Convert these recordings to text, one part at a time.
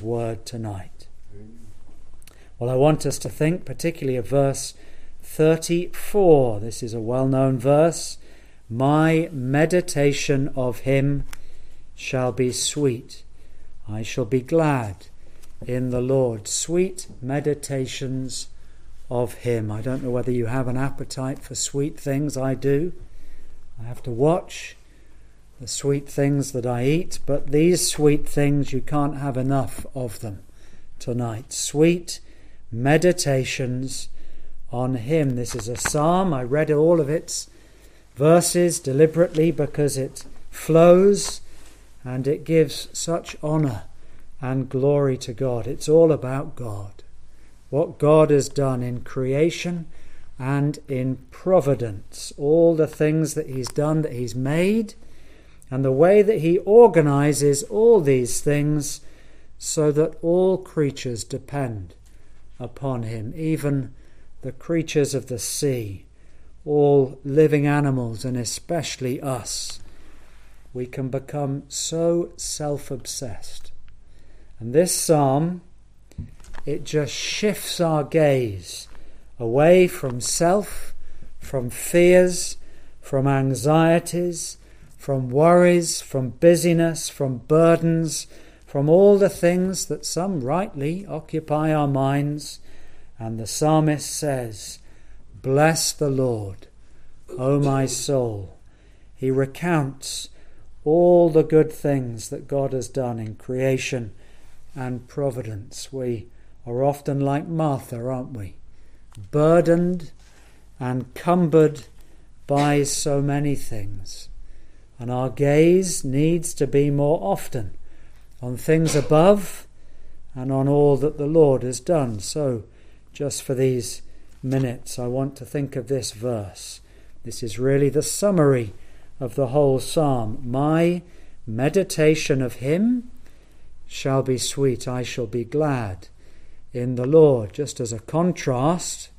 word tonight. Well, I want us to think particularly of verse 34. This is a well known verse. My meditation of him shall be sweet. I shall be glad in the Lord. Sweet meditations of him. I don't know whether you have an appetite for sweet things. I do. I have to watch the sweet things that I eat, but these sweet things, you can't have enough of them tonight. Sweet meditations on Him. This is a psalm. I read all of its verses deliberately because it flows and it gives such honour and glory to God. It's all about God. What God has done in creation and in providence. All the things that He's done, that He's made and the way that he organizes all these things so that all creatures depend upon him, even the creatures of the sea, all living animals, and especially us. We can become so self obsessed. And this psalm, it just shifts our gaze away from self, from fears, from anxieties from worries, from busyness, from burdens, from all the things that some rightly occupy our minds. And the psalmist says, Bless the Lord, O my soul. He recounts all the good things that God has done in creation and providence. We are often like Martha, aren't we? Burdened and cumbered by so many things. And our gaze needs to be more often on things above and on all that the Lord has done. So, just for these minutes, I want to think of this verse. This is really the summary of the whole psalm. My meditation of Him shall be sweet, I shall be glad in the Lord. Just as a contrast,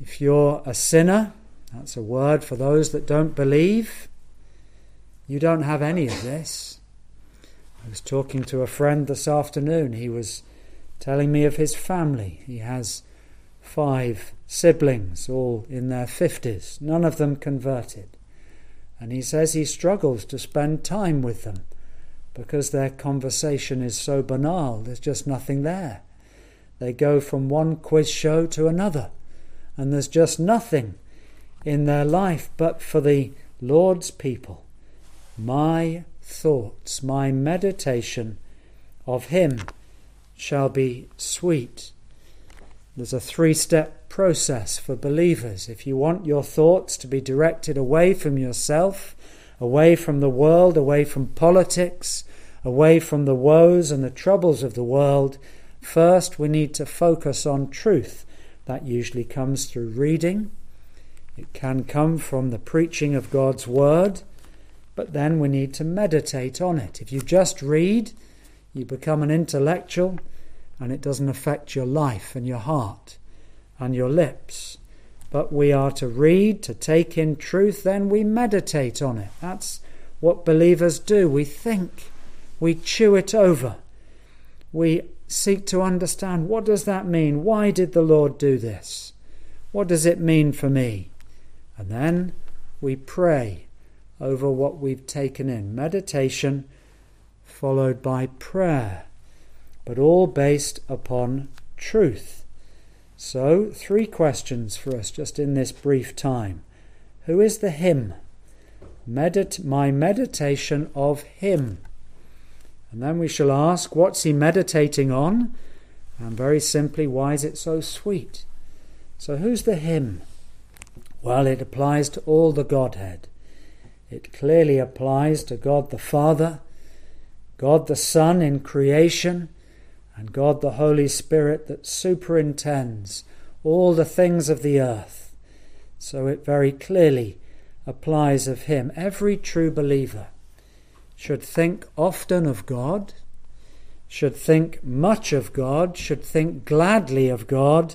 if you're a sinner, that's a word for those that don't believe. You don't have any of this. I was talking to a friend this afternoon. He was telling me of his family. He has five siblings, all in their 50s, none of them converted. And he says he struggles to spend time with them because their conversation is so banal, there's just nothing there. They go from one quiz show to another, and there's just nothing in their life but for the Lord's people my thoughts, my meditation of Him shall be sweet. There's a three step process for believers. If you want your thoughts to be directed away from yourself, away from the world, away from politics, away from the woes and the troubles of the world, first we need to focus on truth. That usually comes through reading. It can come from the preaching of God's Word. But then we need to meditate on it. If you just read, you become an intellectual and it doesn't affect your life and your heart and your lips. But we are to read, to take in truth, then we meditate on it. That's what believers do. We think, we chew it over, we seek to understand what does that mean? Why did the Lord do this? What does it mean for me? And then we pray over what we've taken in. Meditation followed by prayer, but all based upon truth. So, three questions for us just in this brief time. Who is the Him? Medit- my meditation of Him. And then we shall ask, what's He meditating on? And very simply, why is it so sweet? So, who's the Him? Well, it applies to all the Godhead. It clearly applies to God the Father, God the Son in creation, and God the Holy Spirit that superintends all the things of the earth. So it very clearly applies of Him. Every true believer should think often of God, should think much of God, should think gladly of God,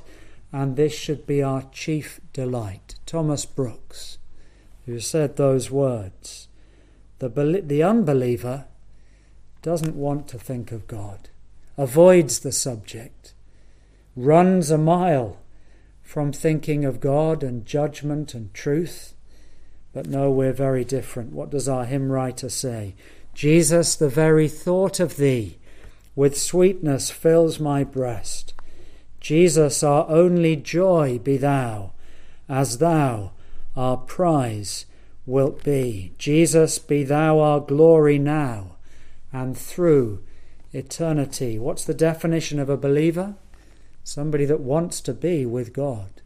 and this should be our chief delight. Thomas Brooks who said those words. The, the unbeliever doesn't want to think of God. avoids the subject, runs a mile from thinking of God and judgment and truth. But no, we're very different. What does our hymn writer say? Jesus, the very thought of thee with sweetness fills my breast. Jesus, our only joy be thou, as thou our prize wilt be. Jesus, be thou our glory now and through eternity. What's the definition of a believer? Somebody that wants to be with God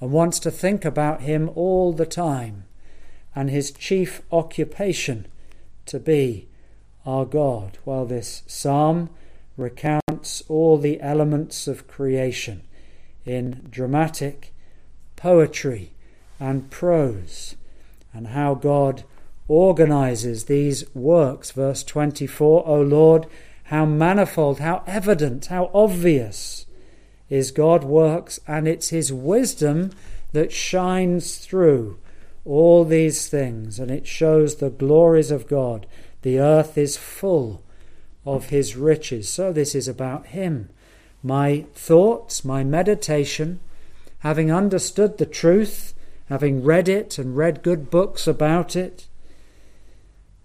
and wants to think about Him all the time, and his chief occupation to be our God. While this psalm recounts all the elements of creation in dramatic poetry and prose, and how God organizes these works. Verse 24 O Lord, how manifold, how evident, how obvious is God works, and it's His wisdom that shines through all these things, and it shows the glories of God. The earth is full of His riches. So this is about Him. My thoughts, my meditation, having understood the truth, having read it and read good books about it,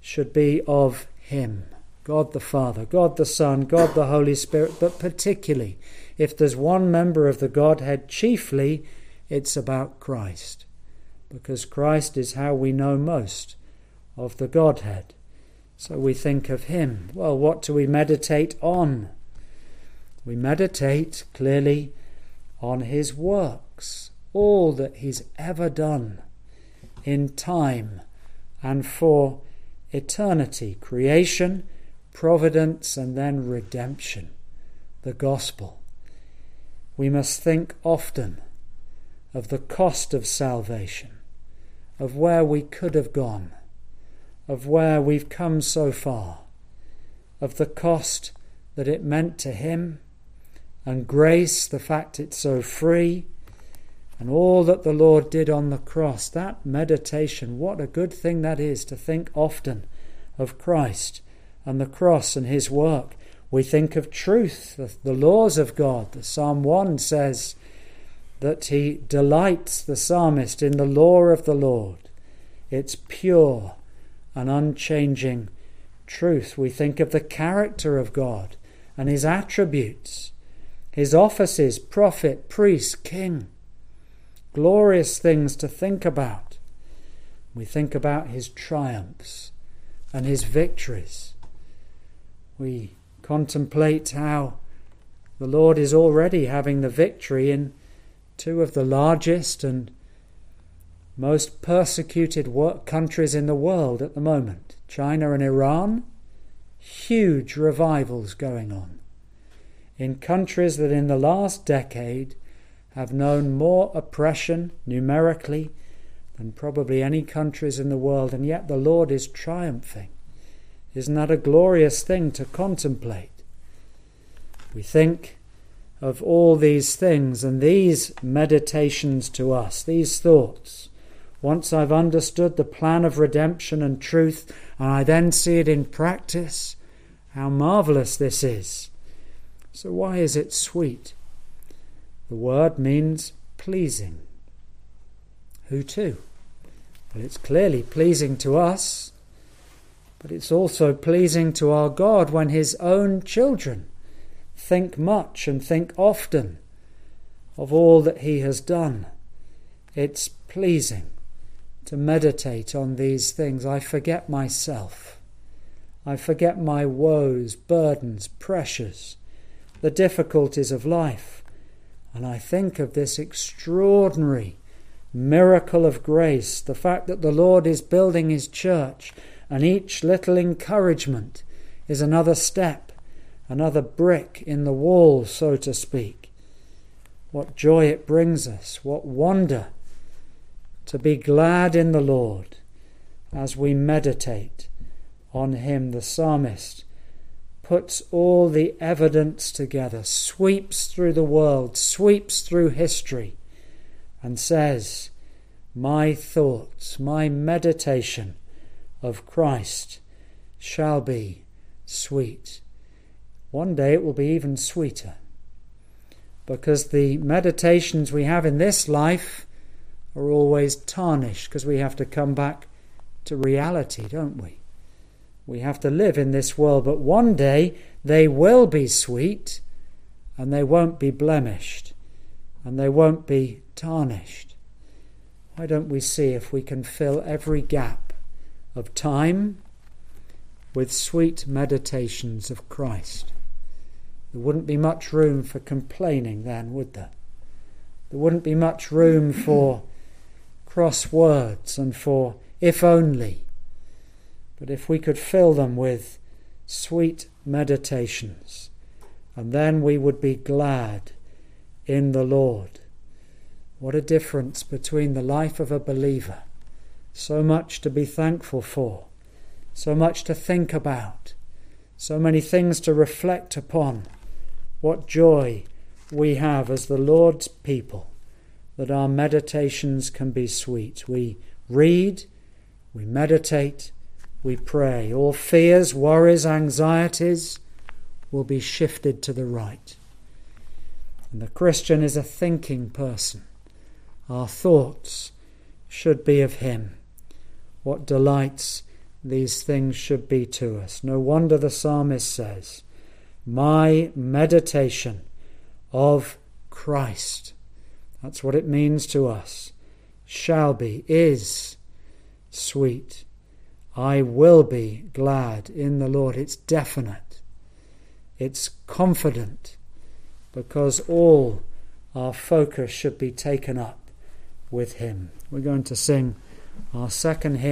should be of Him. God the Father, God the Son, God the Holy Spirit, but particularly, if there's one member of the Godhead, chiefly it's about Christ, because Christ is how we know most of the Godhead. So we think of Him. Well, what do we meditate on? We meditate clearly on His works, all that He's ever done in time and for eternity creation providence, and then redemption, the gospel. We must think often of the cost of salvation, of where we could have gone, of where we've come so far, of the cost that it meant to Him, and grace, the fact it's so free, and all that the Lord did on the cross. That meditation, what a good thing that is to think often of Christ and the cross and his work. We think of truth, the laws of God. The Psalm 1 says that he delights the psalmist in the law of the Lord. It's pure and unchanging truth. We think of the character of God and his attributes, his offices, prophet, priest, king. Glorious things to think about. We think about his triumphs and his victories we contemplate how the Lord is already having the victory in two of the largest and most persecuted countries in the world at the moment China and Iran. Huge revivals going on in countries that in the last decade have known more oppression numerically than probably any countries in the world, and yet the Lord is triumphing. Isn't that a glorious thing to contemplate? We think of all these things and these meditations to us, these thoughts. Once I've understood the plan of redemption and truth, and I then see it in practice, how marvelous this is. So, why is it sweet? The word means pleasing. Who to? Well, it's clearly pleasing to us but it's also pleasing to our God when His own children think much and think often of all that He has done. It's pleasing to meditate on these things. I forget myself. I forget my woes, burdens, pressures, the difficulties of life, and I think of this extraordinary miracle of grace, the fact that the Lord is building His church and each little encouragement is another step, another brick in the wall, so to speak. What joy it brings us, what wonder to be glad in the Lord as we meditate on Him. The psalmist puts all the evidence together, sweeps through the world, sweeps through history, and says, My thoughts, my meditation of Christ shall be sweet. one day it will be even sweeter. Because the meditations we have in this life are always tarnished because we have to come back to reality, don't we? We have to live in this world, but one day they will be sweet and they won't be blemished and they won't be tarnished. Why don't we see if we can fill every gap of time with sweet meditations of Christ? There wouldn't be much room for complaining then, would there? There wouldn't be much room for cross words and for if only. But if we could fill them with sweet meditations, and then we would be glad in the Lord. What a difference between the life of a believer. So much to be thankful for, so much to think about, so many things to reflect upon. What joy we have as the Lord's people that our meditations can be sweet. We read, we meditate, we pray. All fears, worries, anxieties will be shifted to the right. And the Christian is a thinking person. Our thoughts should be of Him. What delights these things should be to us. No wonder the psalmist says, My meditation of Christ. That's what it means to us. Shall be, is sweet. I will be glad in the Lord. It's definite, it's confident, because all our focus should be taken up with Him. We're going to sing our second hymn.